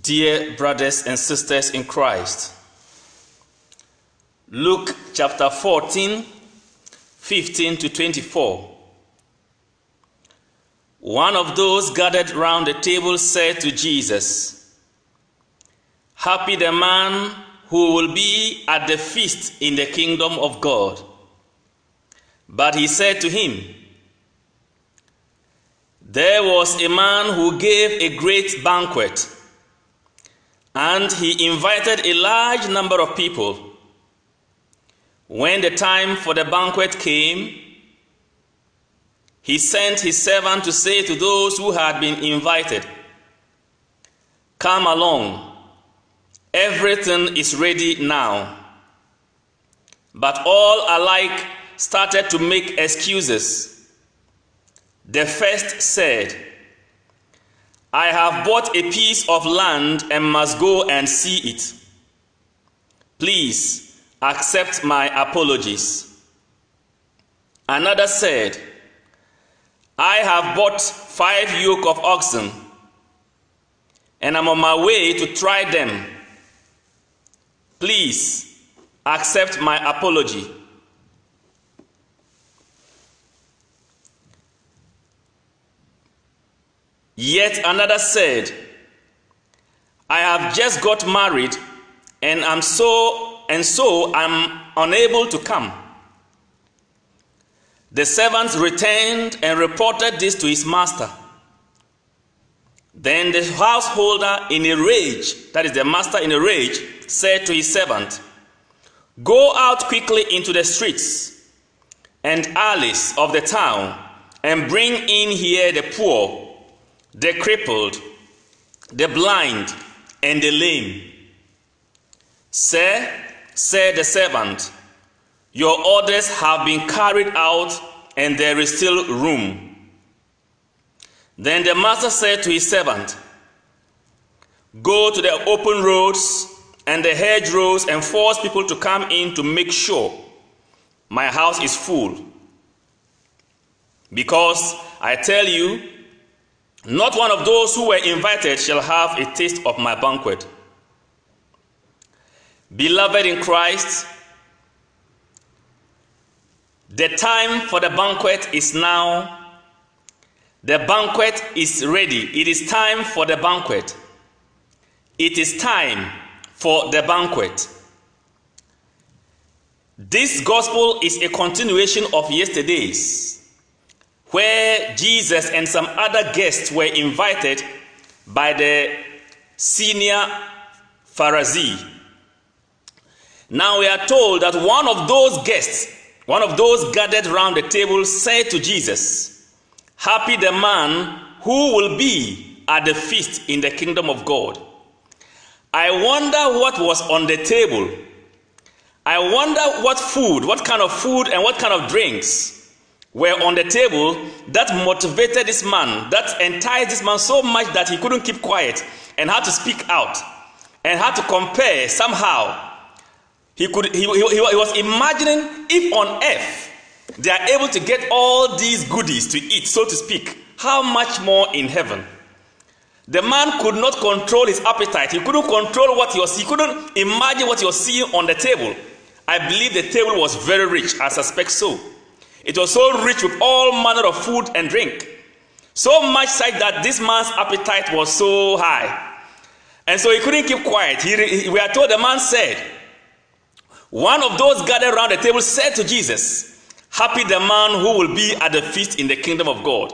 Dear brothers and sisters in Christ, Luke chapter 14, 15 to 24. One of those gathered round the table said to Jesus, Happy the man who will be at the feast in the kingdom of God. But he said to him, There was a man who gave a great banquet and he invited a large number of people. When the time for the banquet came, he sent his servant to say to those who had been invited, Come along, everything is ready now. But all alike started to make excuses. The first said, I have bought a piece of land and must go and see it. Please accept my apologies. Another said, I have bought five yoke of oxen and I'm on my way to try them. Please accept my apology. Yet another said, I have just got married and I'm so and so I'm unable to come. The servants returned and reported this to his master. Then the householder in a rage, that is the master in a rage, said to his servant, Go out quickly into the streets and alleys of the town and bring in here the poor the crippled, the blind, and the lame. Sir, said the servant, your orders have been carried out, and there is still room. Then the master said to his servant, Go to the open roads and the hedgerows and force people to come in to make sure my house is full. Because I tell you, not one of those who were invited shall have a taste of my banquet. Beloved in Christ, the time for the banquet is now. The banquet is ready. It is time for the banquet. It is time for the banquet. This gospel is a continuation of yesterday's where Jesus and some other guests were invited by the senior Pharisee. Now we are told that one of those guests, one of those gathered round the table, said to Jesus, Happy the man who will be at the feast in the kingdom of God. I wonder what was on the table. I wonder what food, what kind of food, and what kind of drinks were on the table that motivated this man, that enticed this man so much that he couldn't keep quiet and had to speak out and had to compare somehow. He, could, he, he, he was imagining if on earth they are able to get all these goodies to eat, so to speak, how much more in heaven? The man could not control his appetite. He couldn't control what he was. He couldn't imagine what he was seeing on the table. I believe the table was very rich. I suspect so. It was so rich with all manner of food and drink. So much so that this man's appetite was so high. And so he couldn't keep quiet. He, we are told the man said, one of those gathered around the table said to Jesus, Happy the man who will be at the feast in the kingdom of God.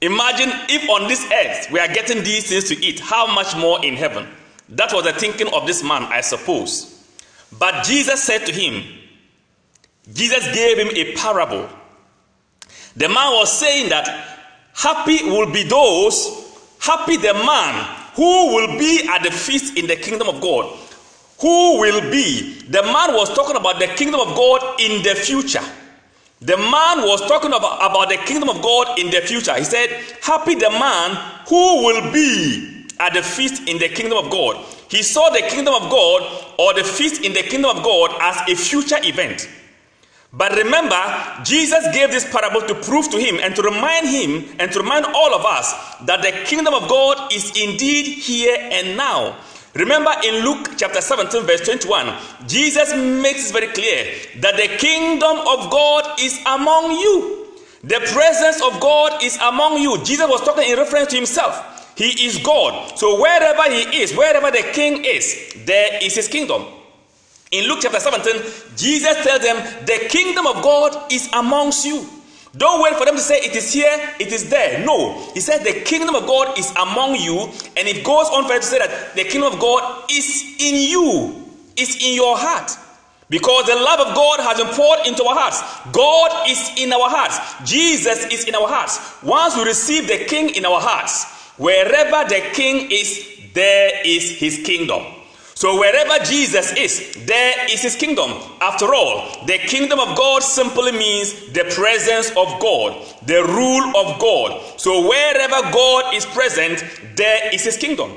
Imagine if on this earth we are getting these things to eat, how much more in heaven? That was the thinking of this man, I suppose. But Jesus said to him, Jesus gave him a parable. The man was saying that happy will be those, happy the man who will be at the feast in the kingdom of God. Who will be? The man was talking about the kingdom of God in the future. The man was talking about, about the kingdom of God in the future. He said, Happy the man who will be at the feast in the kingdom of God. He saw the kingdom of God or the feast in the kingdom of God as a future event. But remember, Jesus gave this parable to prove to him and to remind him and to remind all of us that the kingdom of God is indeed here and now. Remember in Luke chapter 17, verse 21, Jesus makes it very clear that the kingdom of God is among you. The presence of God is among you. Jesus was talking in reference to himself. He is God. So wherever he is, wherever the king is, there is his kingdom. In Luke chapter 17, Jesus tells them, The kingdom of God is amongst you. Don't wait for them to say it is here, it is there. No. He said the kingdom of God is among you, and it goes on further to say that the kingdom of God is in you, is in your heart. Because the love of God has been poured into our hearts. God is in our hearts. Jesus is in our hearts. Once we receive the king in our hearts, wherever the king is, there is his kingdom. So wherever Jesus is, there is his kingdom. After all, the kingdom of God simply means the presence of God, the rule of God. So wherever God is present, there is his kingdom.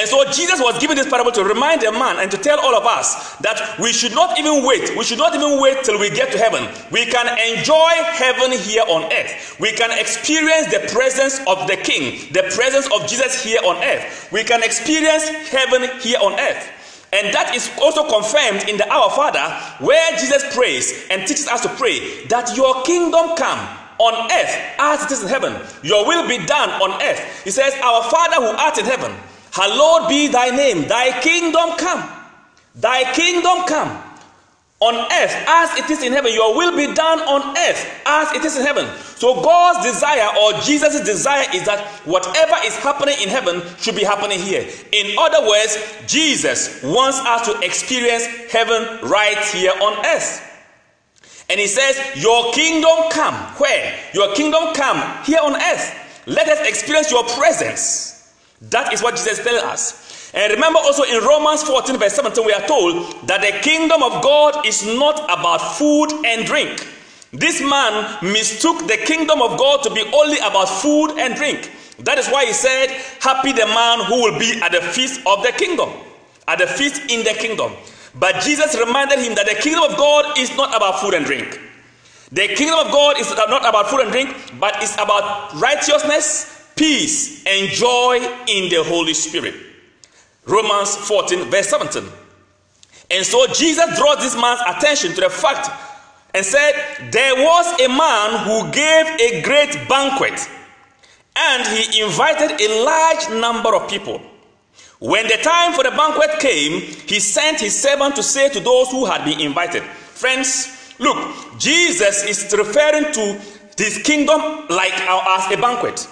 And so Jesus was giving this parable to remind a man and to tell all of us that we should not even wait. We should not even wait till we get to heaven. We can enjoy heaven here on earth. We can experience the presence of the King, the presence of Jesus here on earth. We can experience heaven here on earth. And that is also confirmed in the Our Father, where Jesus prays and teaches us to pray that your kingdom come on earth as it is in heaven. Your will be done on earth. He says, Our Father who art in heaven Hallowed be thy name, thy kingdom come. Thy kingdom come on earth as it is in heaven. Your will be done on earth as it is in heaven. So, God's desire or Jesus' desire is that whatever is happening in heaven should be happening here. In other words, Jesus wants us to experience heaven right here on earth. And he says, Your kingdom come. Where? Your kingdom come here on earth. Let us experience your presence. That is what Jesus telling us. And remember also in Romans 14, verse 17, we are told that the kingdom of God is not about food and drink. This man mistook the kingdom of God to be only about food and drink. That is why he said, Happy the man who will be at the feast of the kingdom, at the feast in the kingdom. But Jesus reminded him that the kingdom of God is not about food and drink. The kingdom of God is not about food and drink, but it's about righteousness, peace, and joy in the Holy Spirit. Romans 14, verse 17. And so Jesus draws this man's attention to the fact and said, There was a man who gave a great banquet, and he invited a large number of people. When the time for the banquet came, he sent his servant to say to those who had been invited, Friends, look, Jesus is referring to his kingdom like as a banquet.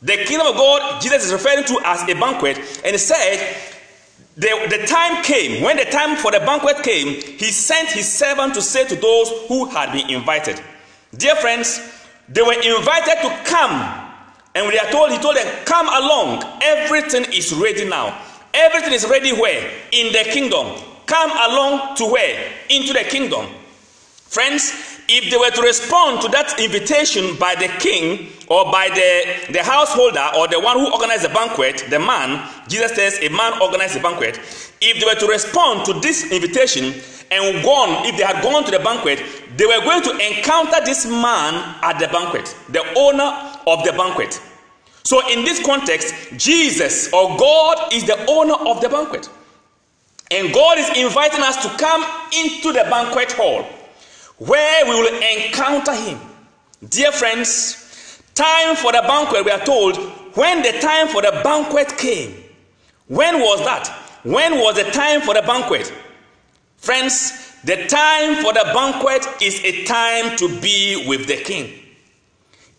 The kingdom of God, Jesus is referring to as a banquet, and he said, the, the time came, when the time for the banquet came, he sent his servant to say to those who had been invited. Dear friends, they were invited to come. And they are told, he told them, Come along. Everything is ready now. Everything is ready where? In the kingdom. Come along to where? Into the kingdom. Friends, if they were to respond to that invitation by the king or by the, the householder or the one who organized the banquet, the man, Jesus says a man organized the banquet, if they were to respond to this invitation and gone, if they had gone to the banquet, they were going to encounter this man at the banquet, the owner of the banquet. So, in this context, Jesus or God is the owner of the banquet. And God is inviting us to come into the banquet hall where we will encounter him. Dear friends, time for the banquet, we are told, when the time for the banquet came. When was that? When was the time for the banquet? Friends, the time for the banquet is a time to be with the king.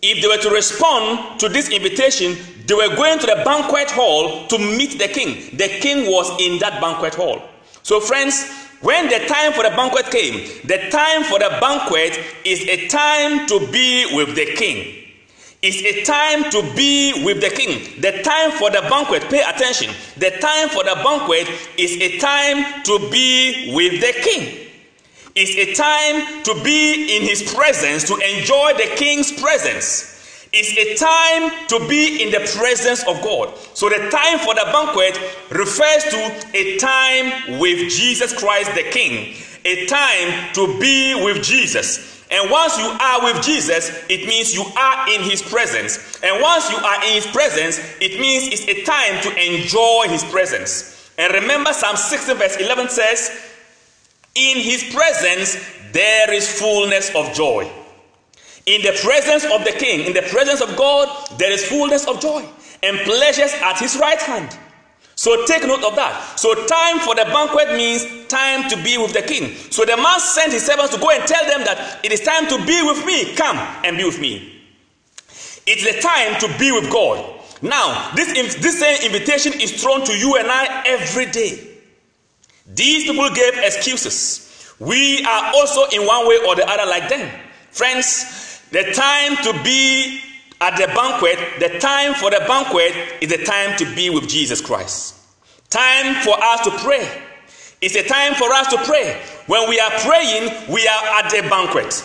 If they were to respond to this invitation, they were going to the banquet hall to meet the king. The king was in that banquet hall. So, friends, when the time for the banquet came, the time for the banquet is a time to be with the king. It's a time to be with the king. The time for the banquet, pay attention. The time for the banquet is a time to be with the king. It's a time to be in his presence, to enjoy the king's presence. It's a time to be in the presence of God. So the time for the banquet refers to a time with Jesus Christ the King. a time to be with Jesus. And once you are with Jesus, it means you are in his presence. And once you are in his presence, it means it's a time to enjoy his presence. And remember, Psalm 16, verse 11 says, In his presence there is fullness of joy. In the presence of the king, in the presence of God, there is fullness of joy and pleasures at his right hand. So take note of that. So time for the banquet means time to be with the king. So the man sent his servants to go and tell them that it is time to be with me. Come and be with me. It's the time to be with God. Now, this, this same invitation is thrown to you and I every day. These people gave excuses. We are also in one way or the other like them. Friends, the time to be at the banquet, the time for the banquet is the time to be with Jesus Christ. Time for us to pray. It's a time for us to pray. When we are praying, we are at the banquet.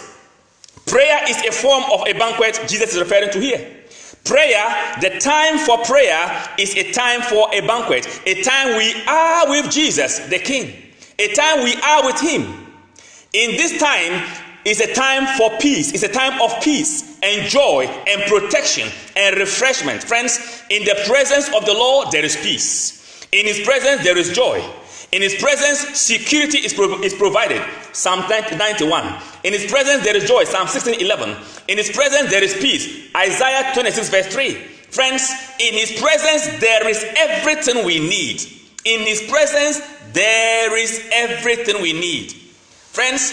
Prayer is a form of a banquet Jesus is referring to here. Prayer, the time for prayer is a time for a banquet, a time we are with Jesus, the King, a time we are with Him. In this time, is a time for peace. It's a time of peace and joy and protection and refreshment. Friends, in the presence of the Lord, there is peace. In His presence, there is joy. In His presence, security is, pro- is provided. Psalm 91. In His presence, there is joy. Psalm 16 11. In His presence, there is peace. Isaiah 26, verse 3. Friends, in His presence, there is everything we need. In His presence, there is everything we need. Friends,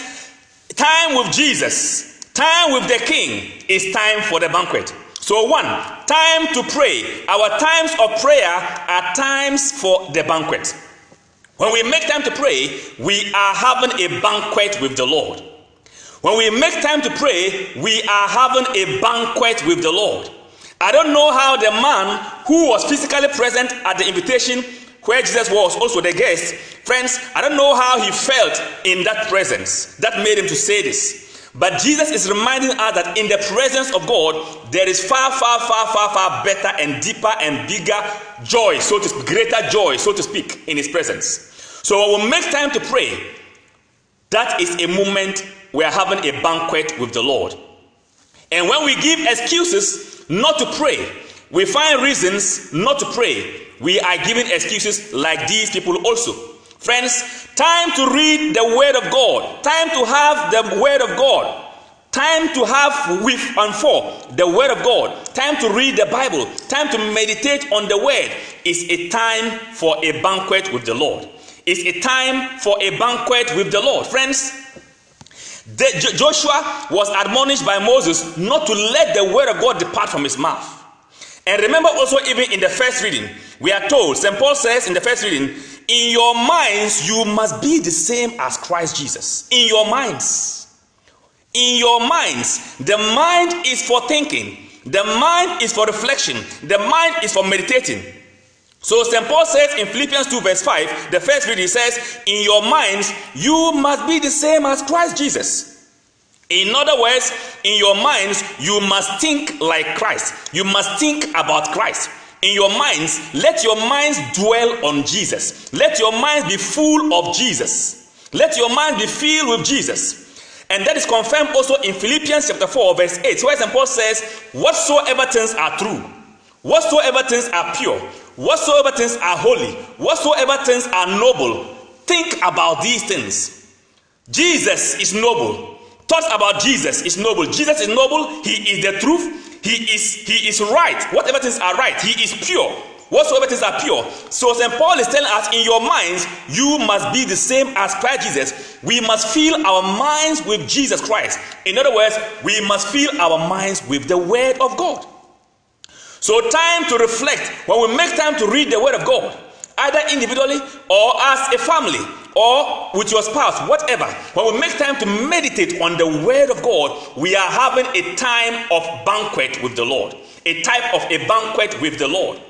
Time with Jesus, time with the King is time for the banquet. So, one, time to pray. Our times of prayer are times for the banquet. When we make time to pray, we are having a banquet with the Lord. When we make time to pray, we are having a banquet with the Lord. I don't know how the man who was physically present at the invitation where Jesus was also the guest, friends, I don't know how he felt in that presence that made him to say this. But Jesus is reminding us that in the presence of God, there is far, far, far, far, far better and deeper and bigger joy, so to speak, greater joy, so to speak, in His presence. So when we make time to pray, that is a moment we are having a banquet with the Lord. And when we give excuses not to pray, we find reasons not to pray, we are giving excuses like these people also. Friends, time to read the Word of God, time to have the Word of God, time to have with and for the Word of God, time to read the Bible, time to meditate on the Word is a time for a banquet with the Lord. It's a time for a banquet with the Lord. Friends, the, Joshua was admonished by Moses not to let the Word of God depart from his mouth. And remember also, even in the first reading, we are told, St. Paul says in the first reading, in your minds, you must be the same as Christ Jesus. In your minds. In your minds. The mind is for thinking, the mind is for reflection, the mind is for meditating. So St. Paul says in Philippians 2, verse 5, the first reading says, In your minds, you must be the same as Christ Jesus. In other words, in your minds, you must think like Christ. You must think about Christ. In your minds, let your minds dwell on Jesus. Let your minds be full of Jesus. Let your mind be filled with Jesus. And that is confirmed also in Philippians chapter 4, verse 8, where St. Paul says, Whatsoever things are true, whatsoever things are pure, whatsoever things are holy, whatsoever things are noble, think about these things. Jesus is noble. Thoughts about Jesus is noble. Jesus is noble. He is the truth. He is he is right. Whatever things are right, he is pure. Whatsoever things are pure. So St. Paul is telling us, in your minds, you must be the same as Christ Jesus. We must fill our minds with Jesus Christ. In other words, we must fill our minds with the Word of God. So, time to reflect, when we make time to read the Word of God, either individually or as a family, or with your spouse, whatever, when we make time to meditate on the Word of God, we are having a time of banquet with the Lord. A type of a banquet with the Lord.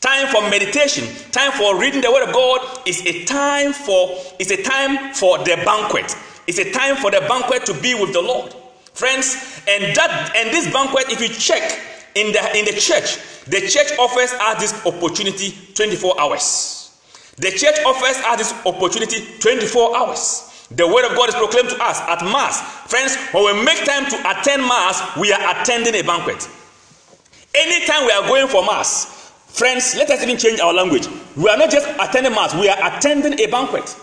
Time for meditation, time for reading the Word of God is a time for is a time for the banquet. It's a time for the banquet to be with the Lord, friends. And that and this banquet, if you check in the in the church, the church offers us this opportunity 24 hours. The church offers us this opportunity 24 hours. The word of God is proclaimed to us at Mass. Friends, when we make time to attend Mass, we are attending a banquet. Anytime we are going for Mass, friends, let us even change our language. We are not just attending Mass, we are attending a banquet.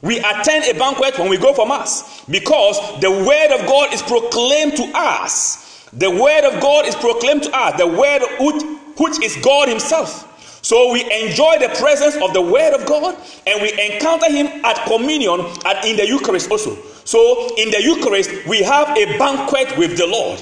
We attend a banquet when we go for Mass because the word of God is proclaimed to us. The word of God is proclaimed to us, the word which, which is God Himself. So we enjoy the presence of the Word of God and we encounter Him at communion and in the Eucharist also. So in the Eucharist, we have a banquet with the Lord.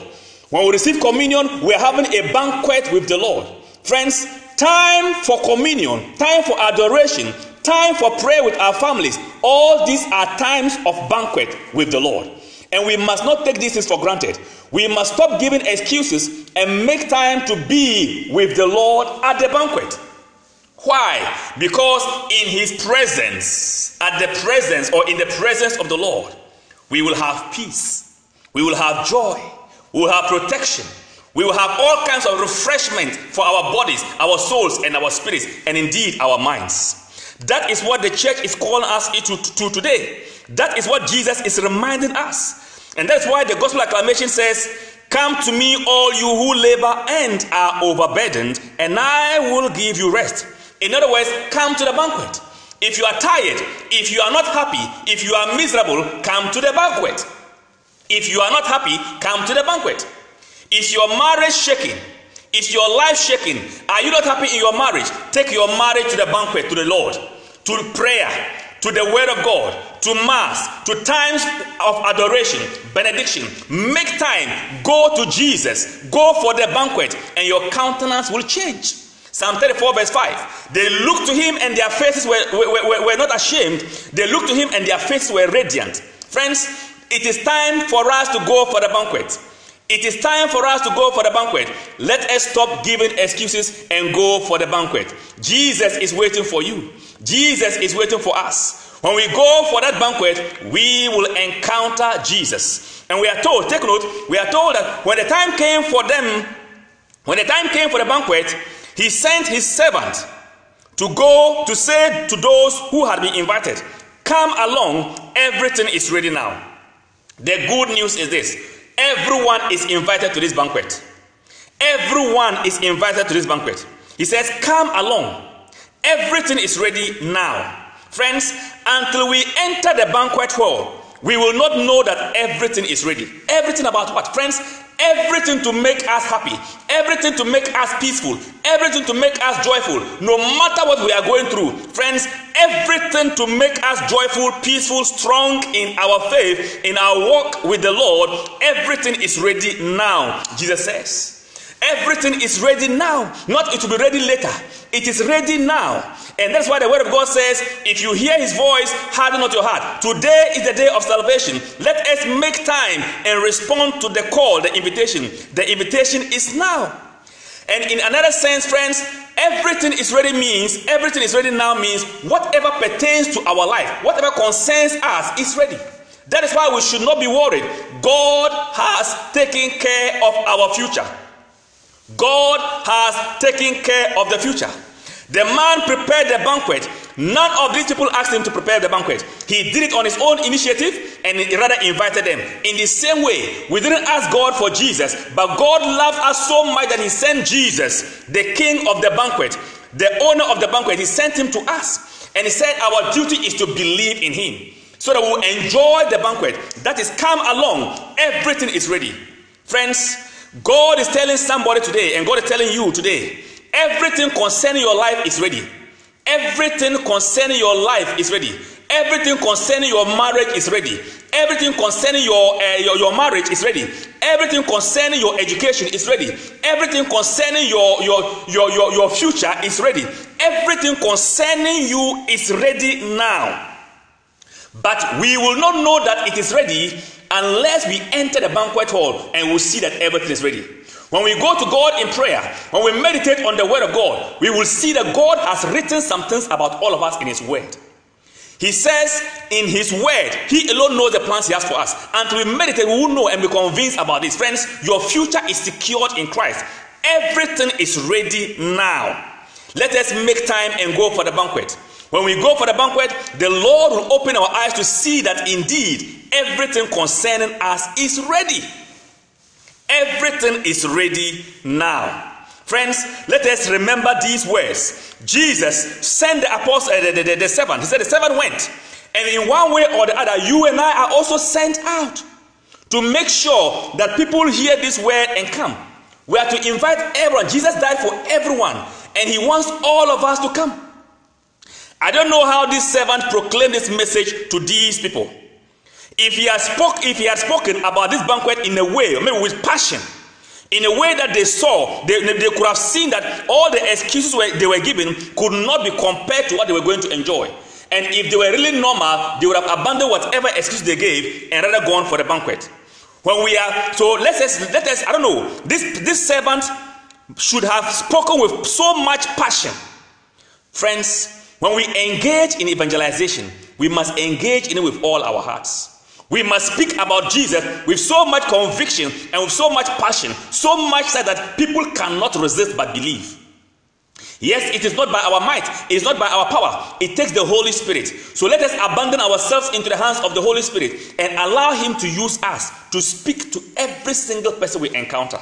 When we receive communion, we're having a banquet with the Lord. Friends, time for communion, time for adoration, time for prayer with our families, all these are times of banquet with the Lord. And we must not take these things for granted. We must stop giving excuses and make time to be with the Lord at the banquet. Why? Because in his presence, at the presence or in the presence of the Lord, we will have peace, we will have joy, we will have protection, we will have all kinds of refreshment for our bodies, our souls, and our spirits, and indeed our minds. That is what the church is calling us to, to today. That is what Jesus is reminding us. And that's why the gospel acclamation says, Come to me, all you who labor and are overburdened, and I will give you rest. In other words, come to the banquet. If you are tired, if you are not happy, if you are miserable, come to the banquet. If you are not happy, come to the banquet. Is your marriage shaking? Is your life shaking? Are you not happy in your marriage? Take your marriage to the banquet, to the Lord, to prayer, to the Word of God, to Mass, to times of adoration, benediction. Make time. Go to Jesus. Go for the banquet, and your countenance will change. Psalm 34, verse 5. They looked to him and their faces were, were, were, were not ashamed. They looked to him and their faces were radiant. Friends, it is time for us to go for the banquet. It is time for us to go for the banquet. Let us stop giving excuses and go for the banquet. Jesus is waiting for you. Jesus is waiting for us. When we go for that banquet, we will encounter Jesus. And we are told, take note, we are told that when the time came for them, when the time came for the banquet, he sent his servant to go to say to those who had been invited, Come along, everything is ready now. The good news is this everyone is invited to this banquet. Everyone is invited to this banquet. He says, Come along, everything is ready now. Friends, until we enter the banquet hall, we will not know that everything is ready. Everything about what? Friends, everything to make us happy, everything to make us peaceful, everything to make us joyful, no matter what we are going through. Friends, everything to make us joyful, peaceful, strong in our faith, in our walk with the Lord, everything is ready now, Jesus says. Everything is ready now, not it will be ready later. It is ready now. And that's why the word of God says, if you hear his voice, harden not your heart. Today is the day of salvation. Let us make time and respond to the call, the invitation. The invitation is now. And in another sense, friends, everything is ready means, everything is ready now means whatever pertains to our life, whatever concerns us is ready. That is why we should not be worried. God has taken care of our future. God has taken care of the future. The man prepared the banquet. None of these people asked him to prepare the banquet. He did it on his own initiative and he rather invited them. In the same way, we didn't ask God for Jesus, but God loved us so much that he sent Jesus, the king of the banquet, the owner of the banquet. He sent him to us. And he said, Our duty is to believe in him so that we will enjoy the banquet. That is, come along. Everything is ready. Friends, God is telling somebody today, and God is telling you today, everything concerning your life is ready. Everything concerning your life is ready. Everything concerning your marriage is ready. Everything concerning your, uh, your, your marriage is ready. Everything concerning your education is ready. Everything concerning your, your, your, your, your future is ready. Everything concerning you is ready now. But we will not know that it is ready unless we enter the banquet hall and we'll see that everything is ready. When we go to God in prayer, when we meditate on the Word of God, we will see that God has written some things about all of us in His Word. He says in His Word, He alone knows the plans He has for us. Until we meditate, we will know and be convinced about this. Friends, your future is secured in Christ. Everything is ready now. Let us make time and go for the banquet. When we go for the banquet, the Lord will open our eyes to see that indeed everything concerning us is ready. Everything is ready now. Friends, let us remember these words. Jesus sent the apostle, uh, the, the, the servant. He said, The servant went. And in one way or the other, you and I are also sent out to make sure that people hear this word and come. We are to invite everyone. Jesus died for everyone, and he wants all of us to come. I don't know how this servant proclaimed this message to these people. If he had spoke, if he had spoken about this banquet in a way, maybe with passion, in a way that they saw, they, they could have seen that all the excuses were, they were given could not be compared to what they were going to enjoy. And if they were really normal, they would have abandoned whatever excuse they gave and rather gone for the banquet. When we are so let us let us I don't know this this servant should have spoken with so much passion. Friends, when we engage in evangelization, we must engage in it with all our hearts. We must speak about Jesus with so much conviction and with so much passion, so much so that people cannot resist but believe. Yes, it is not by our might, it is not by our power. It takes the Holy Spirit. So let us abandon ourselves into the hands of the Holy Spirit and allow Him to use us to speak to every single person we encounter.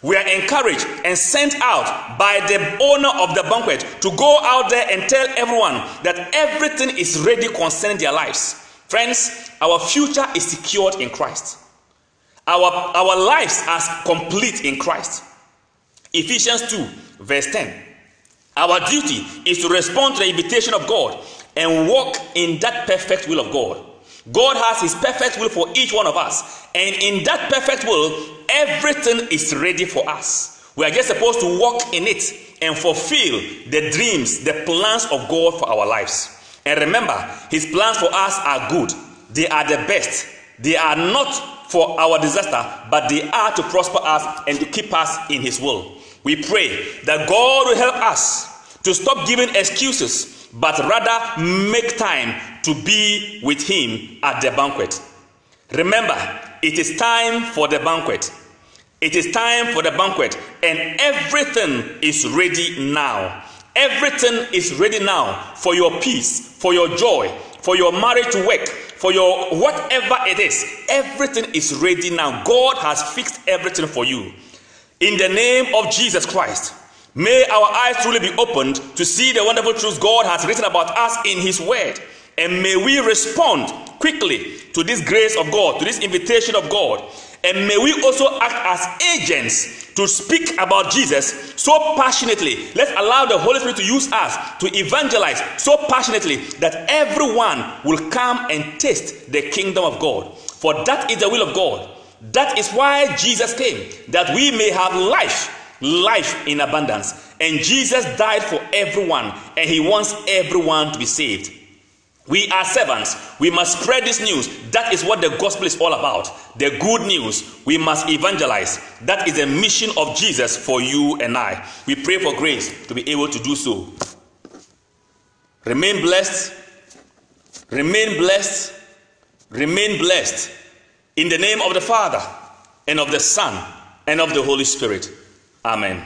We are encouraged and sent out by the owner of the banquet to go out there and tell everyone that everything is ready concerning their lives. Friends, our future is secured in Christ. Our, our lives are complete in Christ. Ephesians 2, verse 10. Our duty is to respond to the invitation of God and walk in that perfect will of God. God has His perfect will for each one of us, and in that perfect will, everything is ready for us. We are just supposed to walk in it and fulfill the dreams, the plans of God for our lives. And remember, His plans for us are good, they are the best. They are not for our disaster, but they are to prosper us and to keep us in His will. We pray that God will help us to stop giving excuses, but rather make time to be with Him at the banquet. Remember, it is time for the banquet. It is time for the banquet, and everything is ready now. Everything is ready now for your peace, for your joy, for your marriage to work, for your whatever it is. Everything is ready now. God has fixed everything for you. In the name of Jesus Christ, may our eyes truly be opened to see the wonderful truths God has written about us in His Word. And may we respond quickly to this grace of God, to this invitation of God. And may we also act as agents to speak about Jesus so passionately. Let's allow the Holy Spirit to use us to evangelize so passionately that everyone will come and taste the kingdom of God. For that is the will of God. That is why Jesus came, that we may have life, life in abundance. And Jesus died for everyone, and he wants everyone to be saved. We are servants. We must spread this news. That is what the gospel is all about. The good news. We must evangelize. That is the mission of Jesus for you and I. We pray for grace to be able to do so. Remain blessed. Remain blessed. Remain blessed. In the name of the Father, and of the Son, and of the Holy Spirit. Amen.